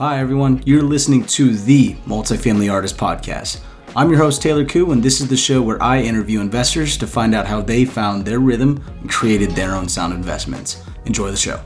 Hi, everyone. You're listening to the Multifamily Artist Podcast. I'm your host, Taylor Koo, and this is the show where I interview investors to find out how they found their rhythm and created their own sound investments. Enjoy the show.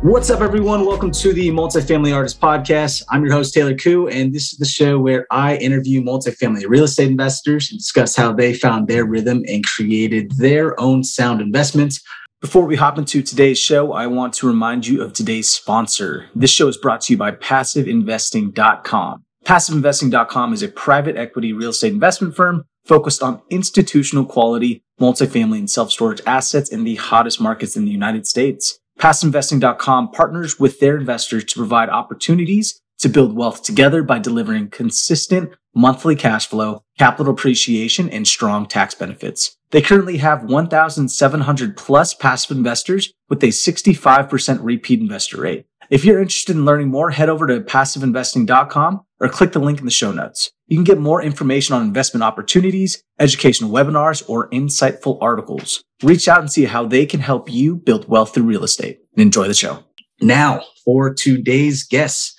What's up, everyone? Welcome to the Multifamily Artist Podcast. I'm your host, Taylor Koo, and this is the show where I interview multifamily real estate investors and discuss how they found their rhythm and created their own sound investments. Before we hop into today's show, I want to remind you of today's sponsor. This show is brought to you by PassiveInvesting.com. PassiveInvesting.com is a private equity real estate investment firm focused on institutional quality multifamily and self storage assets in the hottest markets in the United States. PassiveInvesting.com partners with their investors to provide opportunities to build wealth together by delivering consistent monthly cash flow, capital appreciation, and strong tax benefits. They currently have 1,700 plus passive investors with a 65% repeat investor rate. If you're interested in learning more, head over to passiveinvesting.com or click the link in the show notes. You can get more information on investment opportunities, educational webinars, or insightful articles. Reach out and see how they can help you build wealth through real estate and enjoy the show. Now, for today's guests,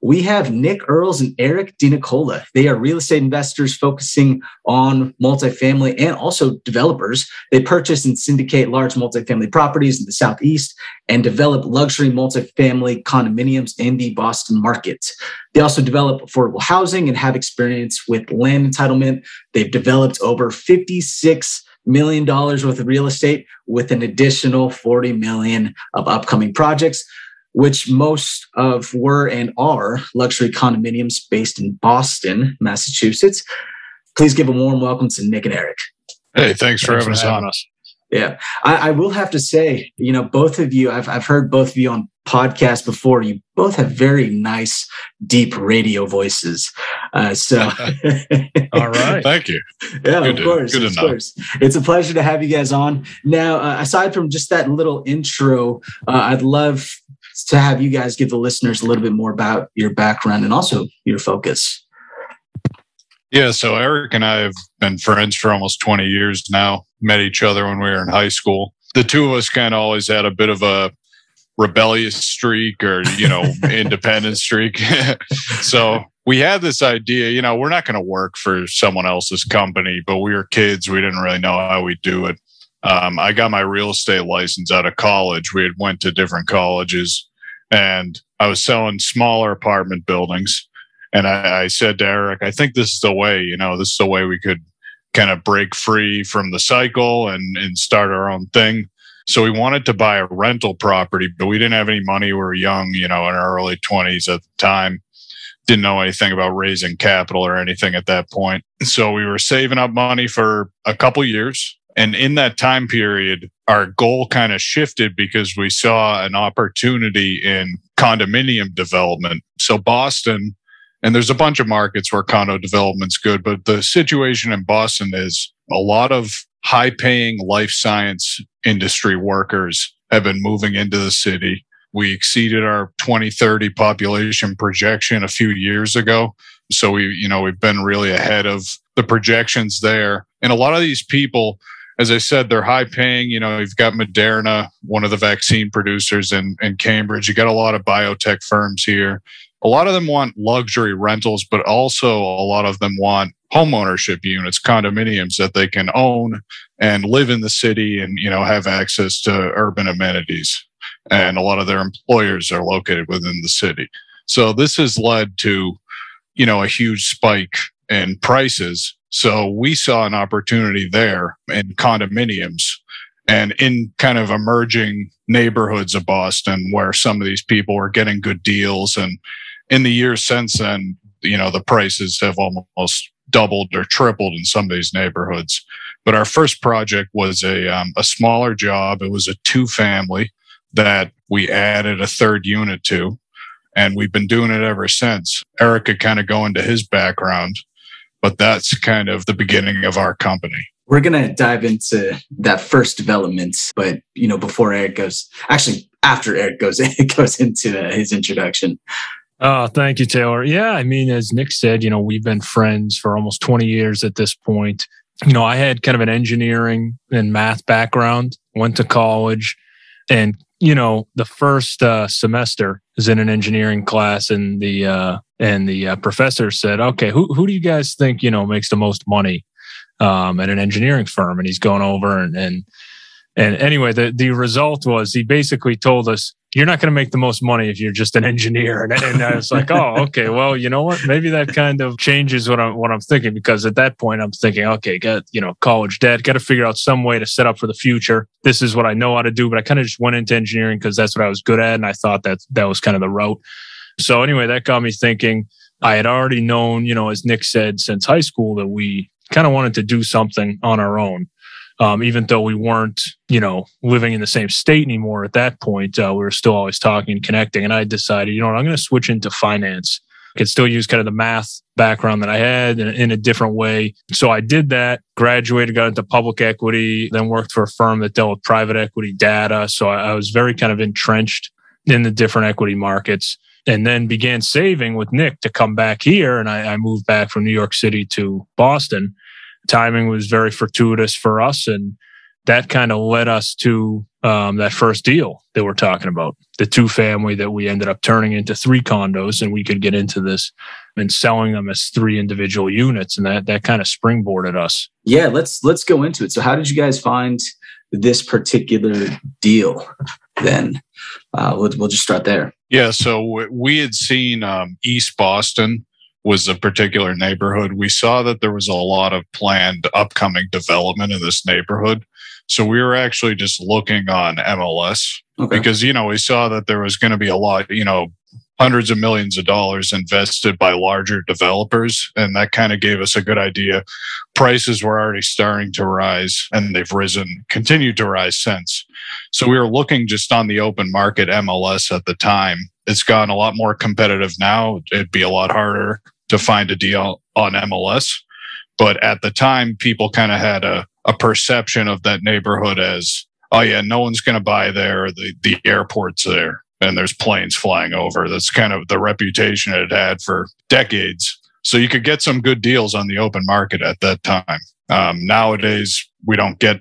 we have Nick Earls and Eric DiNicola. They are real estate investors focusing on multifamily and also developers. They purchase and syndicate large multifamily properties in the Southeast and develop luxury multifamily condominiums in the Boston market. They also develop affordable housing and have experience with land entitlement. They've developed over 56 million dollars worth of real estate with an additional 40 million of upcoming projects which most of were and are luxury condominiums based in Boston, Massachusetts. Please give a warm welcome to Nick and Eric. Hey, thanks, thanks for having, us on. us. Yeah, I, I, will have to say, you know, both of you, I've, I've heard both of you on podcasts before. You both have very nice, deep radio voices. Uh, so, all right, thank you. Yeah, good of to, course, of course. It's a pleasure to have you guys on. Now, uh, aside from just that little intro, uh, I'd love to have you guys give the listeners a little bit more about your background and also your focus. Yeah, so Eric and I have been friends for almost 20 years now. Met each other when we were in high school. The two of us kind of always had a bit of a rebellious streak or, you know, independent streak. so we had this idea, you know, we're not going to work for someone else's company, but we were kids. We didn't really know how we do it. Um, I got my real estate license out of college. We had went to different colleges and I was selling smaller apartment buildings. And I, I, said to Eric, I think this is the way, you know, this is the way we could kind of break free from the cycle and, and start our own thing. So we wanted to buy a rental property, but we didn't have any money. We were young, you know, in our early 20s at the time. Didn't know anything about raising capital or anything at that point. So we were saving up money for a couple years and in that time period, our goal kind of shifted because we saw an opportunity in condominium development. So Boston, and there's a bunch of markets where condo development's good, but the situation in Boston is a lot of high paying life science industry workers have been moving into the city. We exceeded our 2030 population projection a few years ago. So we, you know, we've been really ahead of the projections there. And a lot of these people, as I said, they're high paying. You know, you've got Moderna, one of the vaccine producers in, in Cambridge. You got a lot of biotech firms here. A lot of them want luxury rentals, but also a lot of them want homeownership units, condominiums that they can own and live in the city and, you know, have access to urban amenities. And a lot of their employers are located within the city. So this has led to, you know, a huge spike in prices so we saw an opportunity there in condominiums and in kind of emerging neighborhoods of Boston where some of these people were getting good deals. And in the years since then, you know, the prices have almost doubled or tripled in some of these neighborhoods. But our first project was a, um, a smaller job. It was a two family that we added a third unit to. And we've been doing it ever since. Eric could kind of go into his background but that's kind of the beginning of our company. We're going to dive into that first development, but you know, before Eric goes, actually after Eric goes goes into uh, his introduction. Oh, thank you, Taylor. Yeah, I mean, as Nick said, you know, we've been friends for almost 20 years at this point. You know, I had kind of an engineering and math background, went to college, and you know, the first uh, semester is in an engineering class, and the uh, and the uh, professor said, "Okay, who who do you guys think you know makes the most money um, at an engineering firm?" And he's going over and and and anyway, the the result was he basically told us you're not going to make the most money if you're just an engineer. And, and I was like, oh, okay, well, you know what? Maybe that kind of changes what I'm what I'm thinking because at that point I'm thinking, okay, got you know college debt, got to figure out some way to set up for the future. This is what I know how to do, but I kind of just went into engineering because that's what I was good at, and I thought that that was kind of the route. So anyway, that got me thinking. I had already known, you know, as Nick said, since high school that we kind of wanted to do something on our own um, even though we weren't, you know, living in the same state anymore at that point, uh, we were still always talking and connecting. And I decided, you know what, I'm going to switch into finance. I could still use kind of the math background that I had in, in a different way. So I did that, graduated, got into public equity, then worked for a firm that dealt with private equity data. So I, I was very kind of entrenched in the different equity markets and then began saving with Nick to come back here. And I, I moved back from New York City to Boston timing was very fortuitous for us. And that kind of led us to um, that first deal that we're talking about, the two family that we ended up turning into three condos, and we could get into this and selling them as three individual units, and that that kind of springboarded us. Yeah, let's let's go into it. So, how did you guys find this particular deal? Then uh, we'll we'll just start there. Yeah, so we had seen um, East Boston was a particular neighborhood, we saw that there was a lot of planned upcoming development in this neighborhood. So we were actually just looking on MLS okay. because, you know, we saw that there was going to be a lot, you know, hundreds of millions of dollars invested by larger developers. And that kind of gave us a good idea. Prices were already starting to rise and they've risen, continued to rise since. So we were looking just on the open market MLS at the time. It's gotten a lot more competitive now. It'd be a lot harder to find a deal on MLS. But at the time, people kind of had a, a perception of that neighborhood as, oh yeah, no one's going to buy there. The, the airport's there and there's planes flying over. That's kind of the reputation it had for decades. So you could get some good deals on the open market at that time. Um, nowadays, we don't get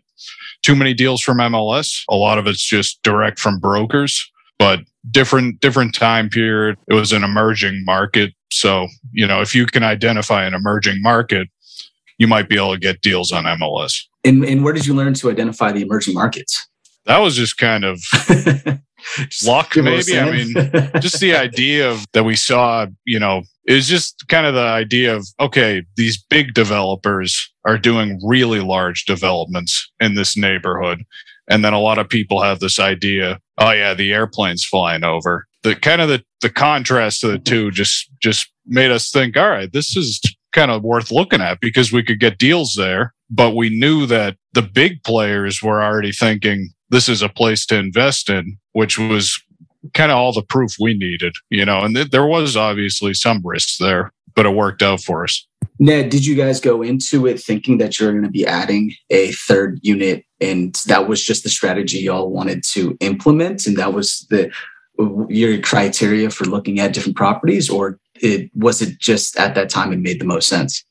too many deals from MLS. A lot of it's just direct from brokers, but different different time period. It was an emerging market. So, you know, if you can identify an emerging market, you might be able to get deals on MLS. And, and where did you learn to identify the emerging markets? That was just kind of luck, maybe. I mean, just the idea of that we saw, you know, it was just kind of the idea of, okay, these big developers are doing really large developments in this neighborhood. And then a lot of people have this idea, oh yeah, the airplane's flying over. The kind of the, the contrast to the two just just made us think, all right, this is kind of worth looking at because we could get deals there. But we knew that the big players were already thinking this is a place to invest in, which was kind of all the proof we needed, you know, and th- there was obviously some risks there, but it worked out for us. Ned, did you guys go into it thinking that you're going to be adding a third unit and that was just the strategy y'all wanted to implement and that was the your criteria for looking at different properties or it was it just at that time it made the most sense?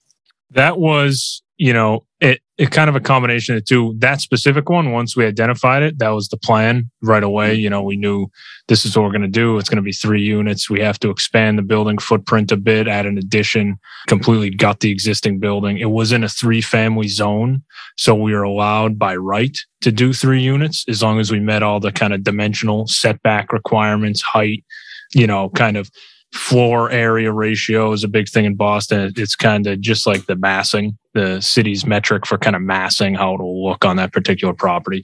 That was, you know, it, it kind of a combination of two. That specific one, once we identified it, that was the plan right away. You know, we knew this is what we're going to do. It's going to be three units. We have to expand the building footprint a bit, add an addition, completely gut the existing building. It was in a three family zone. So we were allowed by right to do three units as long as we met all the kind of dimensional setback requirements, height, you know, kind of floor area ratio is a big thing in Boston. It's kind of just like the massing, the city's metric for kind of massing how it'll look on that particular property.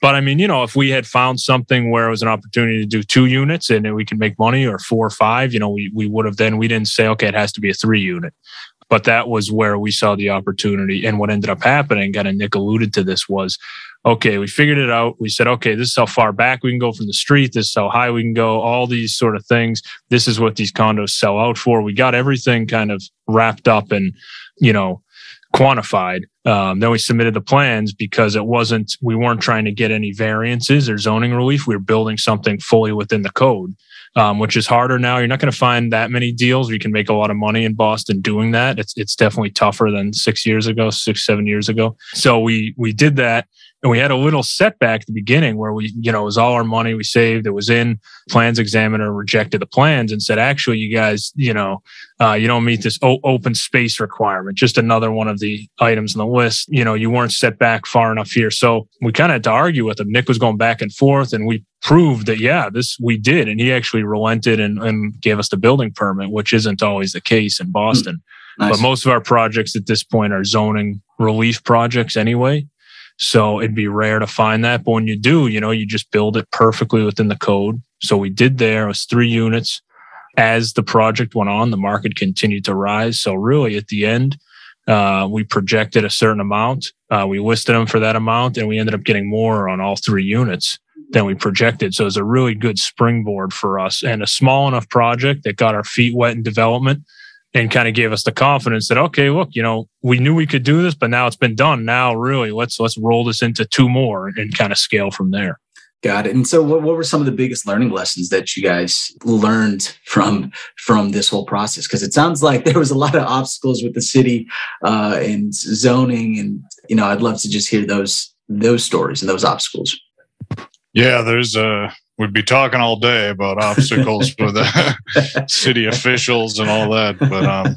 But I mean, you know, if we had found something where it was an opportunity to do two units and we can make money or four or five, you know, we, we would have then, we didn't say, okay, it has to be a three unit. But that was where we saw the opportunity. And what ended up happening, kind of Nick alluded to this, was okay, we figured it out. We said, okay, this is how far back we can go from the street. This is how high we can go, all these sort of things. This is what these condos sell out for. We got everything kind of wrapped up and, you know, quantified. Um, then we submitted the plans because it wasn't, we weren't trying to get any variances or zoning relief. We were building something fully within the code. Um, which is harder now. You're not going to find that many deals. You can make a lot of money in Boston doing that. It's it's definitely tougher than six years ago, six seven years ago. So we we did that, And we had a little setback at the beginning where we, you know, it was all our money we saved. It was in plans examiner rejected the plans and said, actually, you guys, you know, uh, you don't meet this o- open space requirement. Just another one of the items on the list. You know, you weren't set back far enough here. So we kind of had to argue with him. Nick was going back and forth and we proved that, yeah, this we did. And he actually relented and, and gave us the building permit, which isn't always the case in Boston. Nice. But most of our projects at this point are zoning relief projects anyway. So it'd be rare to find that. But when you do, you know, you just build it perfectly within the code. So we did there. It was three units. As the project went on, the market continued to rise. So really at the end, uh, we projected a certain amount. Uh, we listed them for that amount and we ended up getting more on all three units than we projected. So it was a really good springboard for us and a small enough project that got our feet wet in development and kind of gave us the confidence that okay look you know we knew we could do this but now it's been done. Now really let's let's roll this into two more and kind of scale from there. Got it. And so what, what were some of the biggest learning lessons that you guys learned from from this whole process? Because it sounds like there was a lot of obstacles with the city uh, and zoning and you know i'd love to just hear those those stories and those obstacles. Yeah there's a would be talking all day about obstacles with the city officials and all that. But um,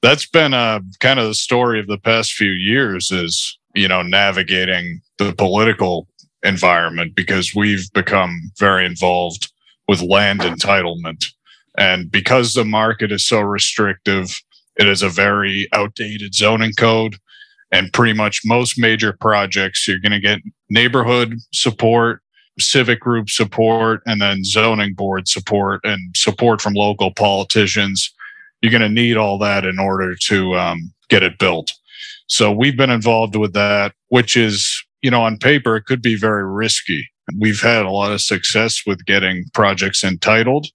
that's been uh, kind of the story of the past few years is, you know, navigating the political environment because we've become very involved with land entitlement. And because the market is so restrictive, it is a very outdated zoning code. And pretty much most major projects, you're going to get neighborhood support civic group support and then zoning board support and support from local politicians. You're going to need all that in order to um, get it built. So we've been involved with that, which is, you know, on paper, it could be very risky. We've had a lot of success with getting projects entitled,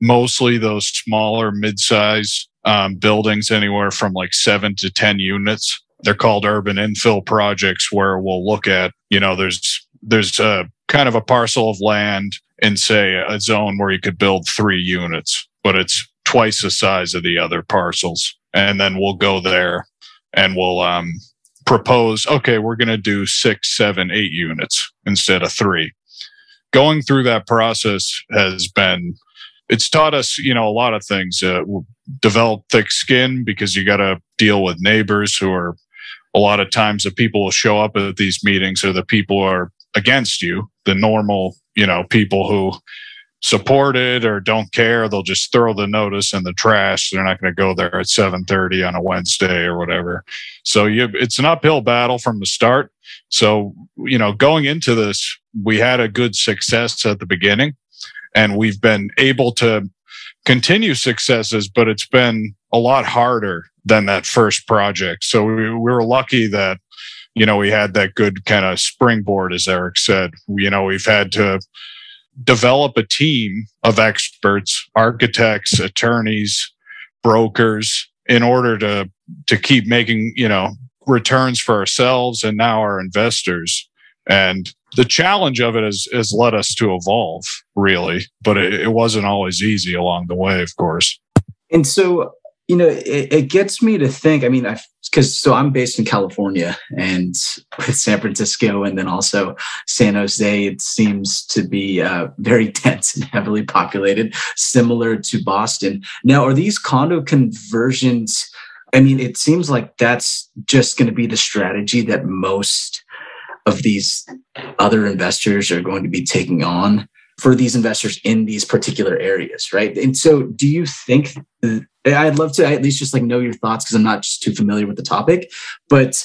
mostly those smaller mid-size um, buildings, anywhere from like seven to 10 units. They're called urban infill projects where we'll look at, you know, there's, there's a kind of a parcel of land in say a zone where you could build three units, but it's twice the size of the other parcels. And then we'll go there and we'll um, propose, okay, we're going to do six, seven, eight units instead of three. Going through that process has been, it's taught us, you know, a lot of things. Uh, develop thick skin because you got to deal with neighbors who are a lot of times the people will show up at these meetings or the people are against you. The normal, you know, people who support it or don't care, they'll just throw the notice in the trash. They're not going to go there at 7:30 on a Wednesday or whatever. So you, it's an uphill battle from the start. So, you know, going into this, we had a good success at the beginning and we've been able to continue successes, but it's been a lot harder than that first project. So we, we were lucky that you know, we had that good kind of springboard, as Eric said. You know, we've had to develop a team of experts, architects, attorneys, brokers, in order to to keep making, you know, returns for ourselves and now our investors. And the challenge of it has, has led us to evolve, really, but it, it wasn't always easy along the way, of course. And so you know, it, it, gets me to think. I mean, I because so I'm based in California and with San Francisco, and then also San Jose. It seems to be uh, very dense and heavily populated, similar to Boston. Now, are these condo conversions? I mean, it seems like that's just going to be the strategy that most of these other investors are going to be taking on for these investors in these particular areas, right? And so, do you think? I'd love to at least just like know your thoughts because I'm not just too familiar with the topic. But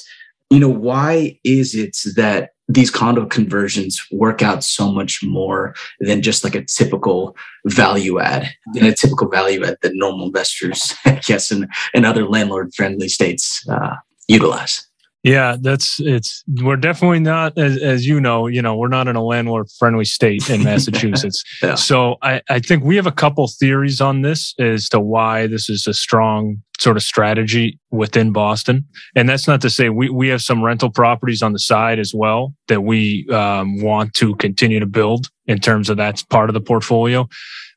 you know, why is it that these condo conversions work out so much more than just like a typical value add, than a typical value add that normal investors, I guess, in, in other landlord friendly states uh, utilize? Yeah, that's it's. We're definitely not, as, as you know, you know, we're not in a landlord friendly state in Massachusetts. yeah. So I, I think we have a couple theories on this as to why this is a strong sort of strategy within Boston. And that's not to say we, we have some rental properties on the side as well that we um, want to continue to build in terms of that's part of the portfolio.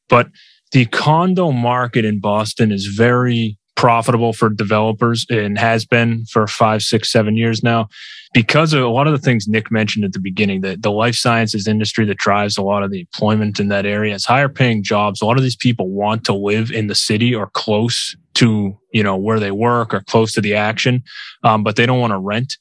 But the condo market in Boston is very profitable for developers and has been for five, six, seven years now because of a lot of the things Nick mentioned at the beginning, that the life sciences industry that drives a lot of the employment in that area. It's higher paying jobs. A lot of these people want to live in the city or close to, you know, where they work or close to the action. Um, but they don't want to rent.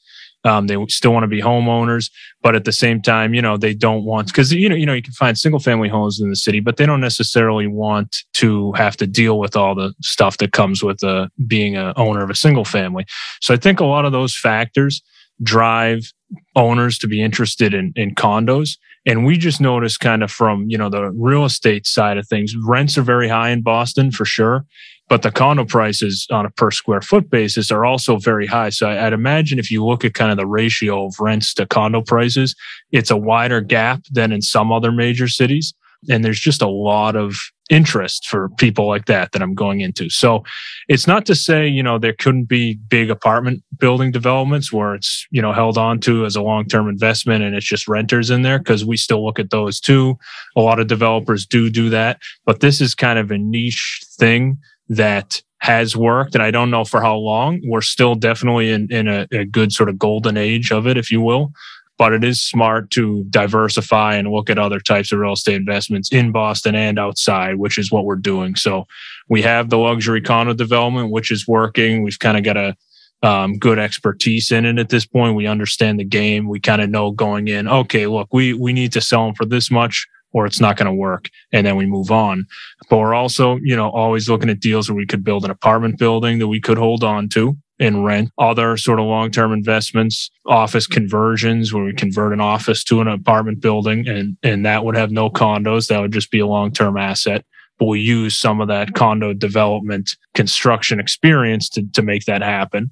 Um, they still want to be homeowners, but at the same time, you know, they don't want because you know, you know, you can find single family homes in the city, but they don't necessarily want to have to deal with all the stuff that comes with uh, being a owner of a single family. So I think a lot of those factors drive owners to be interested in, in condos. And we just noticed kind of from, you know, the real estate side of things, rents are very high in Boston for sure. But the condo prices on a per square foot basis are also very high. So I'd imagine if you look at kind of the ratio of rents to condo prices, it's a wider gap than in some other major cities. And there's just a lot of interest for people like that that I'm going into. So it's not to say, you know, there couldn't be big apartment building developments where it's, you know, held on to as a long-term investment and it's just renters in there because we still look at those too. A lot of developers do do that, but this is kind of a niche thing that has worked and I don't know for how long. We're still definitely in, in a, a good sort of golden age of it, if you will but it is smart to diversify and look at other types of real estate investments in Boston and outside, which is what we're doing. So we have the luxury condo development, which is working. We've kind of got a um, good expertise in it at this point. We understand the game. We kind of know going in, okay, look, we, we need to sell them for this much or it's not going to work. And then we move on. But we're also, you know, always looking at deals where we could build an apartment building that we could hold on to and rent other sort of long-term investments office conversions where we convert an office to an apartment building and and that would have no condos that would just be a long-term asset but we use some of that condo development construction experience to, to make that happen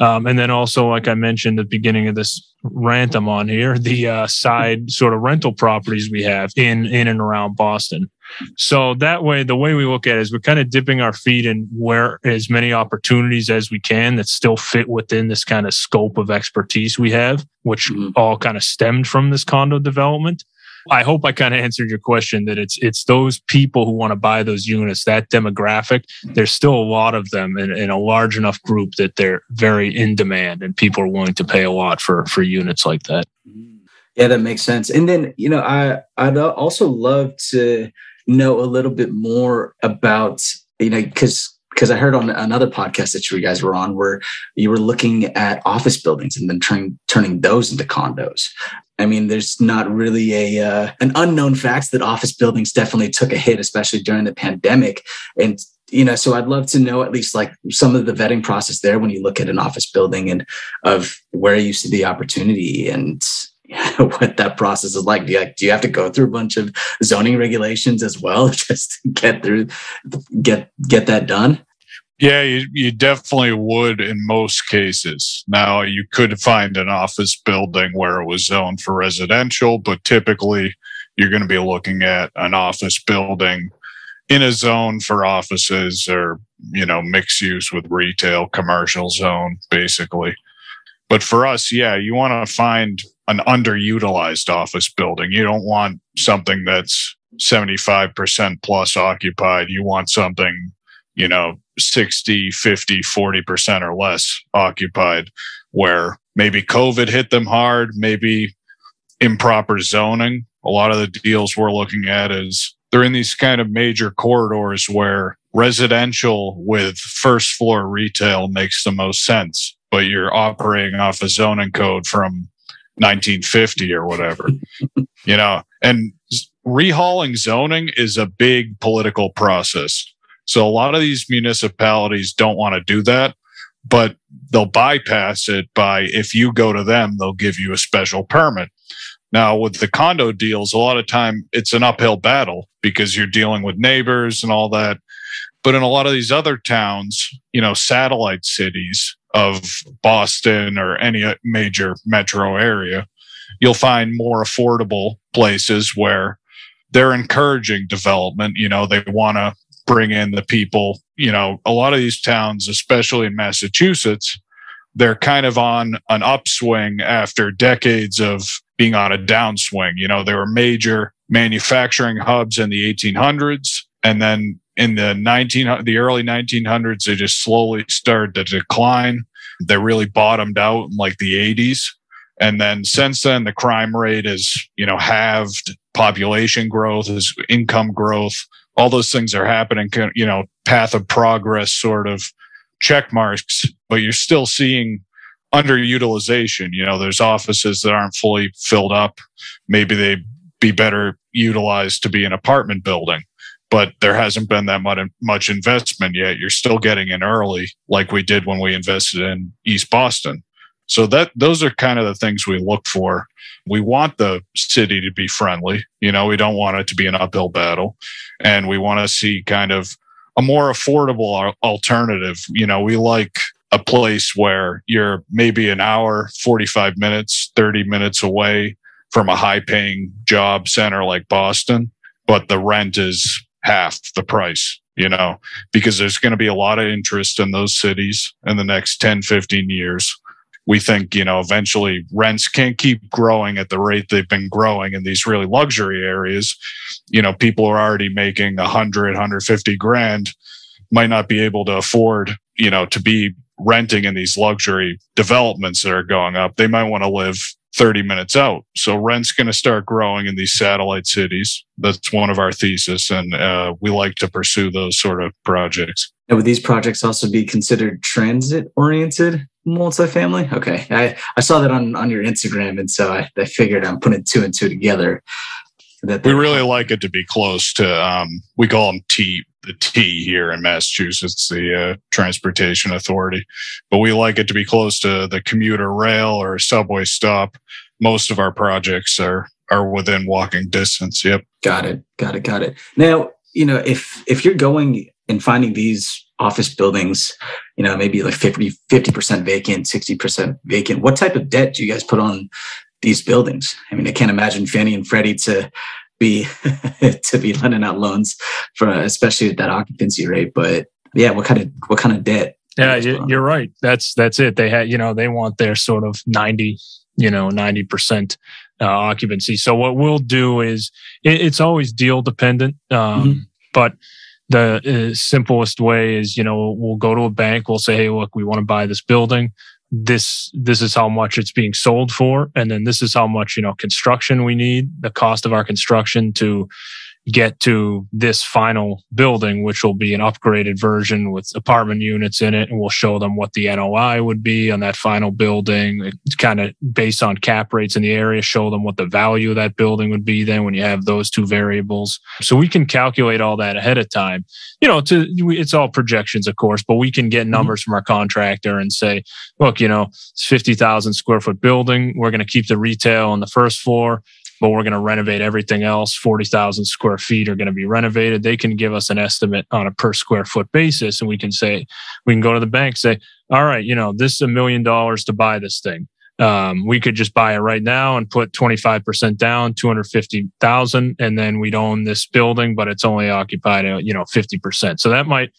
um, and then also like i mentioned at the beginning of this rant i'm on here the uh, side sort of rental properties we have in in and around boston so that way, the way we look at it is we're kind of dipping our feet in where as many opportunities as we can that still fit within this kind of scope of expertise we have, which mm-hmm. all kind of stemmed from this condo development. I hope I kind of answered your question that it's it's those people who want to buy those units, that demographic. There's still a lot of them in, in, a large enough group that they're very in demand and people are willing to pay a lot for for units like that. Yeah, that makes sense. And then, you know, I I'd also love to know a little bit more about, you know, because because I heard on another podcast that you guys were on where you were looking at office buildings and then turning turning those into condos. I mean, there's not really a uh, an unknown fact that office buildings definitely took a hit, especially during the pandemic. And you know, so I'd love to know at least like some of the vetting process there when you look at an office building and of where you see the opportunity and what that process is like. Do you, do you have to go through a bunch of zoning regulations as well just to get through get get that done? Yeah, you, you definitely would in most cases. Now, you could find an office building where it was zoned for residential, but typically you're going to be looking at an office building in a zone for offices or, you know, mixed use with retail, commercial zone, basically. But for us, yeah, you want to find an underutilized office building. You don't want something that's 75% plus occupied. You want something, you know, 60, 50, 40% or less occupied where maybe COVID hit them hard, maybe improper zoning. A lot of the deals we're looking at is they're in these kind of major corridors where residential with first floor retail makes the most sense, but you're operating off a zoning code from 1950 or whatever, you know, and rehauling zoning is a big political process. So a lot of these municipalities don't want to do that, but they'll bypass it by if you go to them, they'll give you a special permit. Now, with the condo deals, a lot of time it's an uphill battle because you're dealing with neighbors and all that. But in a lot of these other towns, you know, satellite cities, of Boston or any major metro area, you'll find more affordable places where they're encouraging development. You know, they want to bring in the people. You know, a lot of these towns, especially in Massachusetts, they're kind of on an upswing after decades of being on a downswing. You know, there were major manufacturing hubs in the 1800s. And then in the 19 the early 1900s they just slowly started to decline. They really bottomed out in like the 80s and then since then the crime rate is you know halved population growth is income growth all those things are happening you know path of progress sort of check marks but you're still seeing underutilization. You know there's offices that aren't fully filled up. Maybe they'd be better utilized to be an apartment building but there hasn't been that much, much investment yet. You're still getting in early, like we did when we invested in East Boston. So that those are kind of the things we look for. We want the city to be friendly. You know, we don't want it to be an uphill battle, and we want to see kind of a more affordable alternative. You know, we like a place where you're maybe an hour, 45 minutes, 30 minutes away from a high paying job center like Boston, but the rent is half the price, you know, because there's going to be a lot of interest in those cities in the next 10, 15 years. We think, you know, eventually rents can't keep growing at the rate they've been growing in these really luxury areas. You know, people are already making 100, 150 grand, might not be able to afford, you know, to be renting in these luxury developments that are going up. They might want to live 30 minutes out. So rent's going to start growing in these satellite cities. That's one of our thesis. And uh, we like to pursue those sort of projects. And would these projects also be considered transit oriented multifamily? Okay. I, I saw that on, on your Instagram. And so I, I figured I'm putting two and two together. That we really like it to be close to, um, we call them T the T here in Massachusetts, the uh, Transportation Authority. But we like it to be close to the commuter rail or subway stop. Most of our projects are are within walking distance. Yep. Got it. Got it. Got it. Now, you know, if if you're going and finding these office buildings, you know, maybe like 50 percent vacant, sixty percent vacant, what type of debt do you guys put on these buildings? I mean, I can't imagine Fannie and Freddie to be to be lending out loans for especially at that occupancy rate. But yeah, what kind of what kind of debt? Yeah, you're right. That's that's it. They had you know they want their sort of ninety you know ninety percent uh, occupancy. So what we'll do is it, it's always deal dependent, um, mm-hmm. but the uh, simplest way is you know we'll go to a bank. We'll say, hey, look, we want to buy this building this this is how much it's being sold for. And then this is how much you know construction we need the cost of our construction to get to this final building, which will be an upgraded version with apartment units in it. And we'll show them what the NOI would be on that final building. It's kind of based on cap rates in the area, show them what the value of that building would be then when you have those two variables. So we can calculate all that ahead of time. You know, to it's all projections, of course, but we can get mm-hmm. numbers mm-hmm. from our contractor and say, look, you know, it's 50,000 square foot building. We're going to keep the retail on the first floor but we're going to renovate everything else. 40,000 square feet are going to be renovated. They can give us an estimate on a per square foot basis. And we can say, we can go to the bank, say, all right, you know, this is a million dollars to buy this thing. Um, we could just buy it right now and put 25% down, 250,000, and then we'd own this building, but it's only occupied, you know, 50%. So that might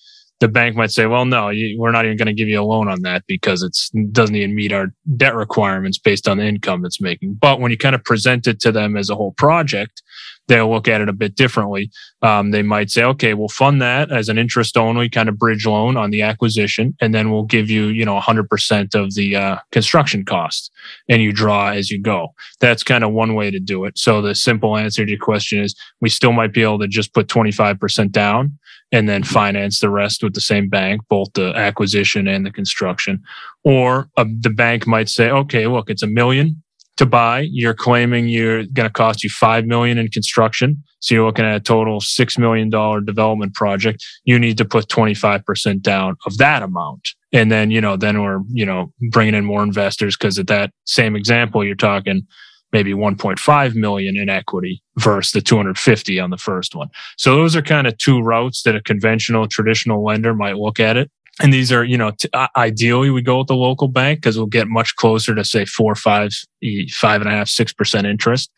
the bank might say, well, no, you, we're not even going to give you a loan on that because it doesn't even meet our debt requirements based on the income it's making. But when you kind of present it to them as a whole project, they'll look at it a bit differently. Um, they might say, okay, we'll fund that as an interest only kind of bridge loan on the acquisition, and then we'll give you, you know, 100% of the uh, construction cost, and you draw as you go. That's kind of one way to do it. So the simple answer to your question is, we still might be able to just put 25% down and then finance the rest with the same bank, both the acquisition and the construction. Or uh, the bank might say, okay, look, it's a million to buy. You're claiming you're going to cost you five million in construction. So you're looking at a total six million dollar development project. You need to put 25% down of that amount. And then, you know, then we're, you know, bringing in more investors because at that same example, you're talking maybe 1.5 million in equity versus the 250 on the first one. So those are kind of two routes that a conventional traditional lender might look at it. And these are, you know, t- ideally we go with the local bank because we'll get much closer to say four, five, five and a half, six percent interest.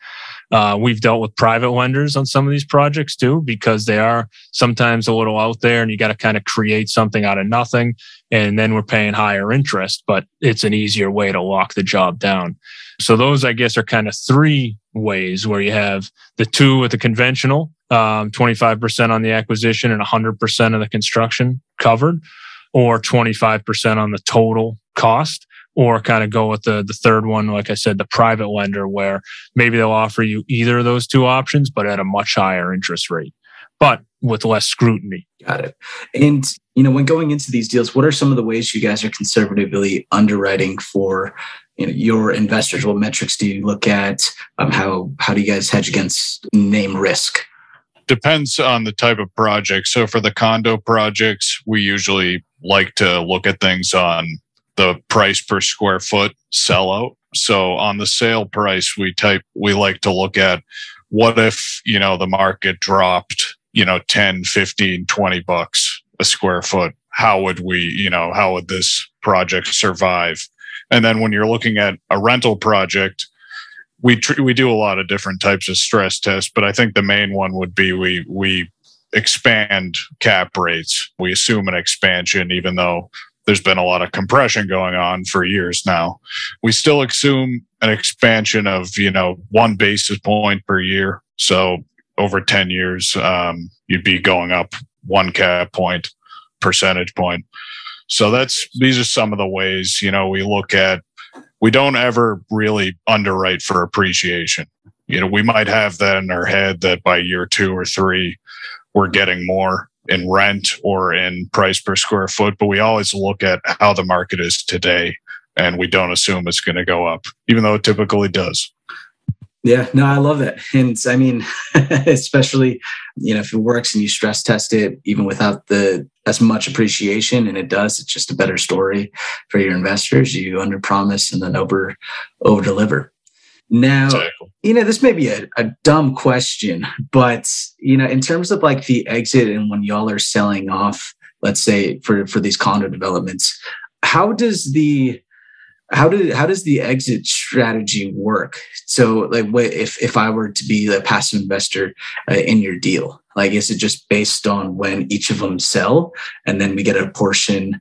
Uh, we've dealt with private lenders on some of these projects too, because they are sometimes a little out there and you got to kind of create something out of nothing. And then we're paying higher interest, but it's an easier way to lock the job down. So those, I guess, are kind of three ways where you have the two with the conventional, um, 25% on the acquisition and 100% of the construction covered, or 25% on the total cost, or kind of go with the, the third one, like I said, the private lender, where maybe they'll offer you either of those two options, but at a much higher interest rate, but with less scrutiny. Got it. And, you know, when going into these deals, what are some of the ways you guys are conservatively underwriting for you know, your investors? What metrics do you look at? Um, how how do you guys hedge against name risk? Depends on the type of project. So for the condo projects, we usually like to look at things on the price per square foot sellout. So on the sale price, we type we like to look at what if, you know, the market dropped, you know, 10, 15, 20 bucks a square foot. How would we, you know, how would this project survive? And then when you're looking at a rental project, we tr- we do a lot of different types of stress tests, but I think the main one would be we we expand cap rates. We assume an expansion, even though there's been a lot of compression going on for years now. We still assume an expansion of you know one basis point per year. So over 10 years, um, you'd be going up one cap point, percentage point. So that's these are some of the ways, you know, we look at we don't ever really underwrite for appreciation. You know, we might have that in our head that by year two or three, we're getting more in rent or in price per square foot, but we always look at how the market is today and we don't assume it's going to go up, even though it typically does. Yeah, no, I love that. And I mean, especially, you know, if it works and you stress test it, even without the as much appreciation, and it does, it's just a better story for your investors. You under promise and then over over deliver. Now, exactly. you know, this may be a, a dumb question, but you know, in terms of like the exit and when y'all are selling off, let's say for for these condo developments, how does the how did how does the exit strategy work? So like what if if i were to be a passive investor uh, in your deal like is it just based on when each of them sell and then we get a portion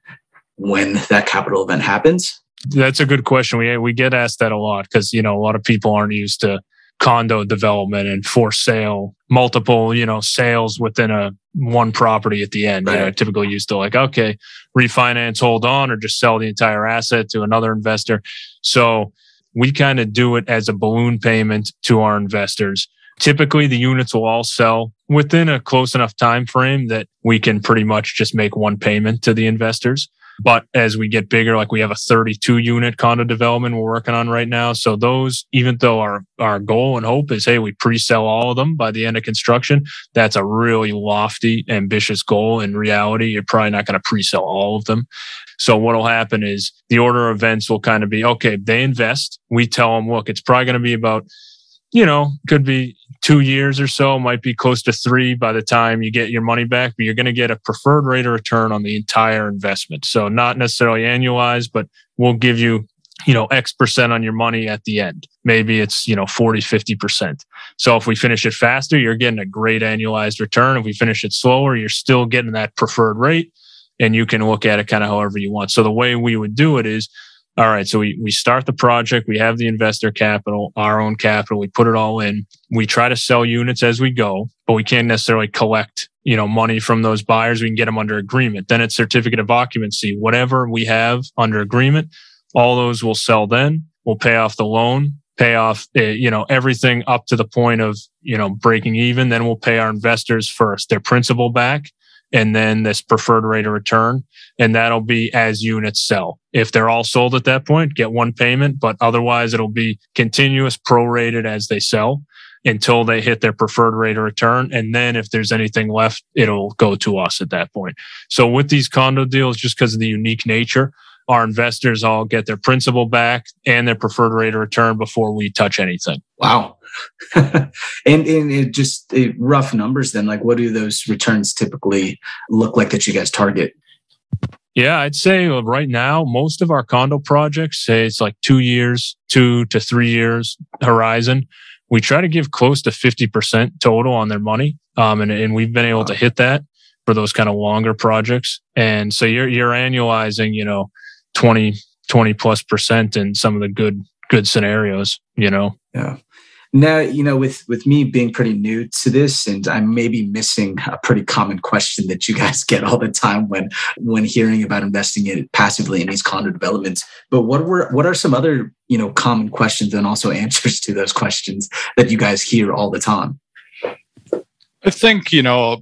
when that capital event happens? That's a good question. We we get asked that a lot because you know a lot of people aren't used to condo development and for sale, multiple, you know, sales within a one property at the end. Right. You know, typically used to like, okay, refinance, hold on, or just sell the entire asset to another investor. So we kind of do it as a balloon payment to our investors. Typically the units will all sell within a close enough time frame that we can pretty much just make one payment to the investors. But as we get bigger, like we have a 32 unit condo development we're working on right now. So those, even though our, our goal and hope is, hey, we pre-sell all of them by the end of construction, that's a really lofty, ambitious goal. In reality, you're probably not going to pre-sell all of them. So what will happen is the order of events will kind of be, okay, they invest. We tell them, look, it's probably going to be about you know, could be two years or so, might be close to three by the time you get your money back, but you're going to get a preferred rate of return on the entire investment. So not necessarily annualized, but we'll give you, you know, X percent on your money at the end. Maybe it's, you know, 40, 50%. So if we finish it faster, you're getting a great annualized return. If we finish it slower, you're still getting that preferred rate and you can look at it kind of however you want. So the way we would do it is all right, so we, we start the project, we have the investor capital, our own capital, we put it all in. We try to sell units as we go, but we can't necessarily collect, you know, money from those buyers. We can get them under agreement. Then it's certificate of occupancy. Whatever we have under agreement, all those will sell then. We'll pay off the loan, pay off, uh, you know, everything up to the point of, you know, breaking even. Then we'll pay our investors first their principal back and then this preferred rate of return. And that'll be as units sell. If they're all sold at that point, get one payment, but otherwise it'll be continuous prorated as they sell until they hit their preferred rate of return. And then if there's anything left, it'll go to us at that point. So with these condo deals, just because of the unique nature, our investors all get their principal back and their preferred rate of return before we touch anything. Wow. and and it just it, rough numbers then like what do those returns typically look like that you guys target? Yeah i'd say right now most of our condo projects say it's like two years two to three years horizon we try to give close to 50% total on their money um, and, and we've been able to hit that for those kind of longer projects. And so you're you're annualizing you know 20 20 plus percent in some of the good good scenarios you know? Yeah Now, you know, with with me being pretty new to this, and I'm maybe missing a pretty common question that you guys get all the time when when hearing about investing in passively in these condo developments. But what were what are some other you know common questions and also answers to those questions that you guys hear all the time? I think you know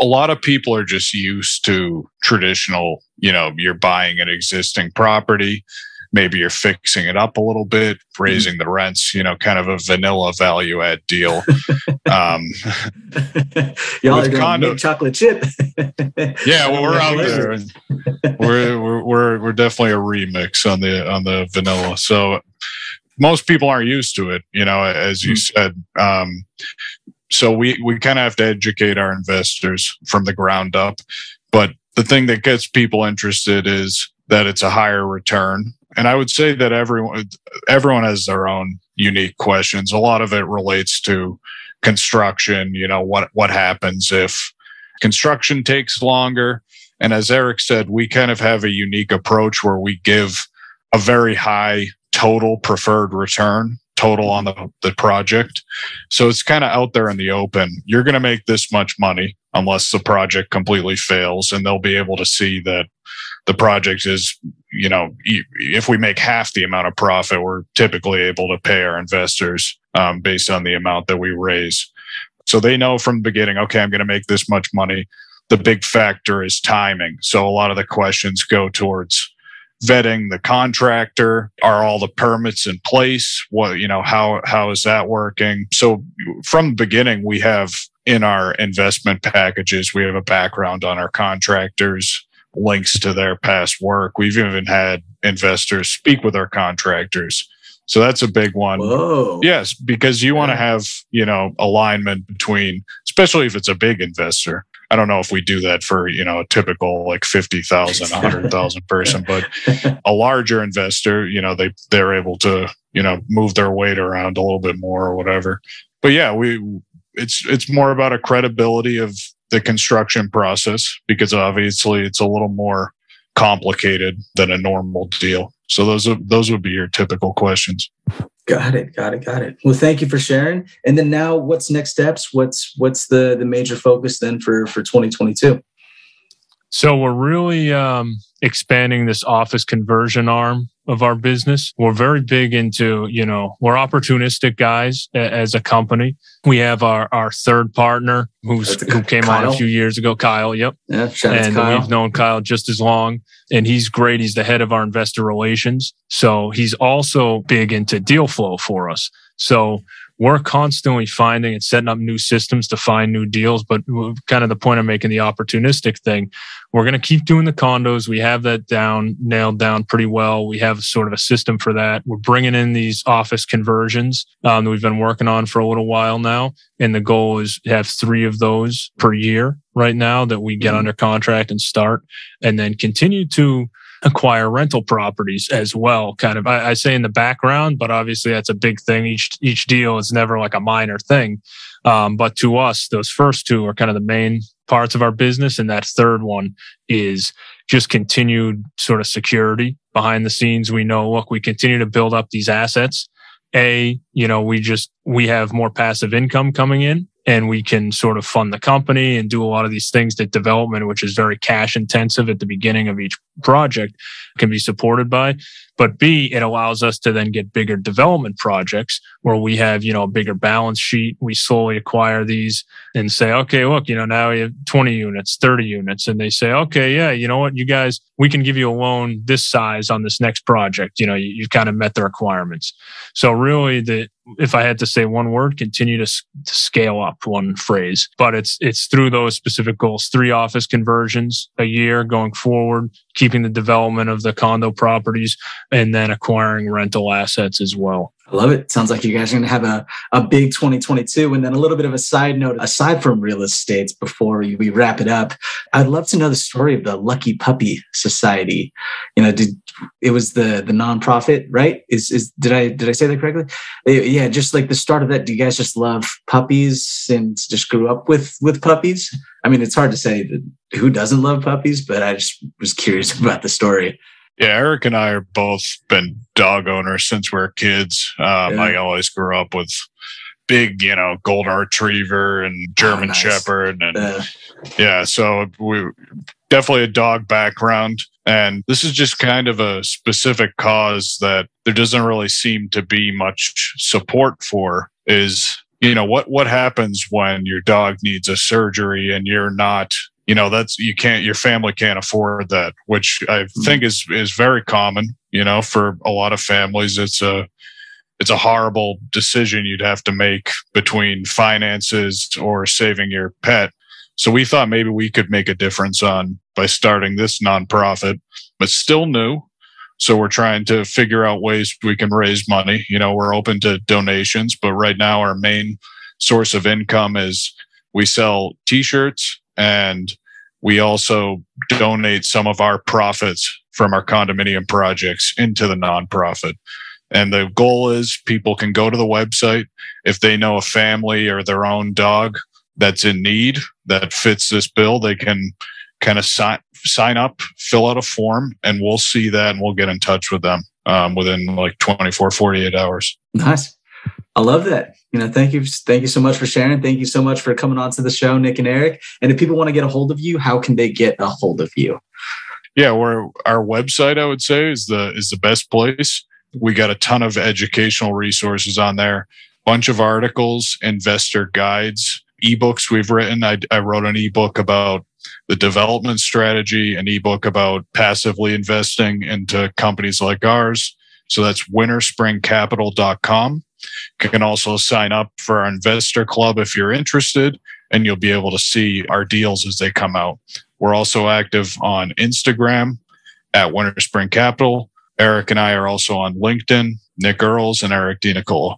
a lot of people are just used to traditional. You know, you're buying an existing property maybe you're fixing it up a little bit, raising mm-hmm. the rents, you know, kind of a vanilla value add deal. um, Y'all are condo- chocolate chip. yeah, well, we're out there. We're, we're, we're, we're definitely a remix on the, on the vanilla. So most people aren't used to it, you know, as you mm-hmm. said. Um, so we, we kind of have to educate our investors from the ground up. But the thing that gets people interested is that it's a higher return and I would say that everyone everyone has their own unique questions. A lot of it relates to construction. You know what what happens if construction takes longer. And as Eric said, we kind of have a unique approach where we give a very high total preferred return total on the, the project. So it's kind of out there in the open. You're going to make this much money unless the project completely fails and they'll be able to see that the project is, you know, if we make half the amount of profit, we're typically able to pay our investors um, based on the amount that we raise. So they know from the beginning, okay, I'm going to make this much money. The big factor is timing. So a lot of the questions go towards vetting the contractor are all the permits in place what you know how how is that working so from the beginning we have in our investment packages we have a background on our contractors links to their past work. We've even had investors speak with our contractors. So that's a big one. Whoa. Yes, because you want to have, you know, alignment between, especially if it's a big investor. I don't know if we do that for, you know, a typical like 50,000, 100,000 person, but a larger investor, you know, they, they're able to, you know, move their weight around a little bit more or whatever. But yeah, we, it's, it's more about a credibility of the construction process because obviously it's a little more complicated than a normal deal. So those are, those would be your typical questions. Got it. Got it. Got it. Well, thank you for sharing. And then now, what's next steps? What's what's the the major focus then for for 2022? So we're really um, expanding this office conversion arm of our business. We're very big into, you know, we're opportunistic guys as a company. We have our, our third partner who's who came Kyle. on a few years ago, Kyle. Yep. Yeah, and we've known Kyle just as long and he's great. He's the head of our investor relations. So he's also big into deal flow for us. So we're constantly finding and setting up new systems to find new deals. But kind of the point I'm making the opportunistic thing, we're going to keep doing the condos. We have that down, nailed down pretty well. We have sort of a system for that. We're bringing in these office conversions um, that we've been working on for a little while now. And the goal is to have three of those per year right now that we get mm-hmm. under contract and start and then continue to acquire rental properties as well. Kind of, I, I, say in the background, but obviously that's a big thing. Each each deal is never like a minor thing. Um, but to us, those first two are kind of the main parts of our business, and that third one is just continued sort of security behind the scenes. We know, look, we continue to build up these assets. A, you know, we just we have more passive income coming in and we can sort of fund the company and do a lot of these things that development, which is very cash intensive at the beginning of each project, can be supported by. But B, it allows us to then get bigger development projects where we have, you know, a bigger balance sheet. We slowly acquire these and say, okay, look, you know, now we have 20 units, 30 units. And they say, okay, yeah, you know what, you guys, we can give you a loan this size on this next project. You know, you, have kind of met the requirements. So really the, if I had to say one word, continue to, to, scale up one phrase, but it's, it's through those specific goals, three office conversions a year going forward, keeping the development of the condo properties and then acquiring rental assets as well. I love it. Sounds like you guys are going to have a, a big 2022. And then a little bit of a side note, aside from real estate, before we, wrap it up, I'd love to know the story of the Lucky Puppy Society. You know, did it was the the nonprofit, right? Is is did I did I say that correctly? Uh, yeah, just like the start of that. Do you guys just love puppies and just grew up with with puppies? I mean, it's hard to say who doesn't love puppies, but I just was curious about the story. Yeah, Eric and I are both been dog owners since we are kids. Um, yeah. I always grew up with big, you know, golden retriever and German oh, nice. Shepherd, and uh. yeah, so we definitely a dog background. And this is just kind of a specific cause that there doesn't really seem to be much support for. Is you know what what happens when your dog needs a surgery and you're not you know that's you can't your family can't afford that which i mm-hmm. think is is very common you know for a lot of families. It's a it's a horrible decision you'd have to make between finances or saving your pet. So we thought maybe we could make a difference on by starting this nonprofit but still new. So we're trying to figure out ways we can raise money. You know we're open to donations but right now our main source of income is we sell t-shirts and we also donate some of our profits from our condominium projects into the nonprofit. And the goal is people can go to the website if they know a family or their own dog that's in need that fits this bill, they can kind of sign sign up, fill out a form, and we'll see that and we'll get in touch with them um, within like 24, 48 hours. Nice. I love that. You know, thank you, thank you so much for sharing. Thank you so much for coming on to the show, Nick and Eric. And if people want to get a hold of you, how can they get a hold of you? Yeah, we're our website. I would say is the is the best place. We got a ton of educational resources on there, bunch of articles, investor guides, ebooks we've written. I, I wrote an ebook about the development strategy, an ebook about passively investing into companies like ours. So that's winterspringcapital.com. You can also sign up for our investor club if you're interested, and you'll be able to see our deals as they come out. We're also active on Instagram at Winterspring Capital. Eric and I are also on LinkedIn, Nick Earls and Eric DiNicola.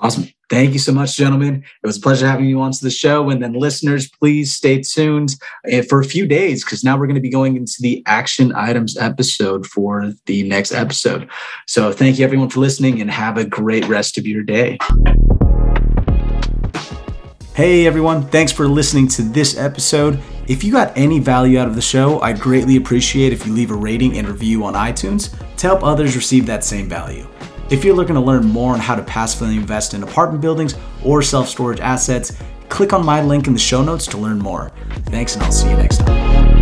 Awesome. Thank you so much, gentlemen. It was a pleasure having you onto the show. And then, listeners, please stay tuned eh, for a few days because now we're going to be going into the action items episode for the next episode. So, thank you everyone for listening and have a great rest of your day. Hey everyone, thanks for listening to this episode. If you got any value out of the show, I'd greatly appreciate if you leave a rating and review on iTunes to help others receive that same value. If you're looking to learn more on how to passively invest in apartment buildings or self storage assets, click on my link in the show notes to learn more. Thanks, and I'll see you next time.